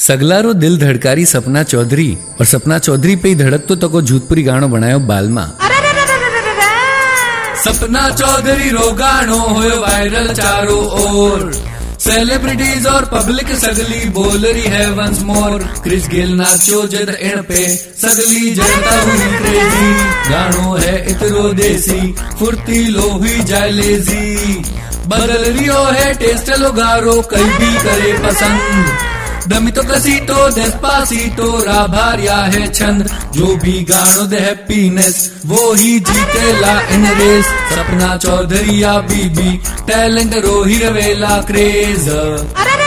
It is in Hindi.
સગલારો દિલ ધડકારી સપના ચૌધરી और સપના ચૌધરી पे ધડકતો તકો જૂતપુરી ગાણો બનાયો બાલમાં सपना चौधरी रो गाणो हुयो वायरल चारों ओर सेलिब्रिटीज और पब्लिक सगली बोल रही है वंस मोर क्रिस गिल नाचो जद इण पे सगली जनता हुई क्रेजी गाणो है इतरो देसी फुर्ती लो हुई जाए लेजी बदल रियो है टेस्ट लो गारो कई भी करे पसंद दमितो डेस्पासीटो राभारिया है छंद जो भी गानो दे हैप्पीनेस वो ही जीते ला इन रेस सपना चौधरी या बीबी टैलेंट रो ही रवेला क्रेज अरे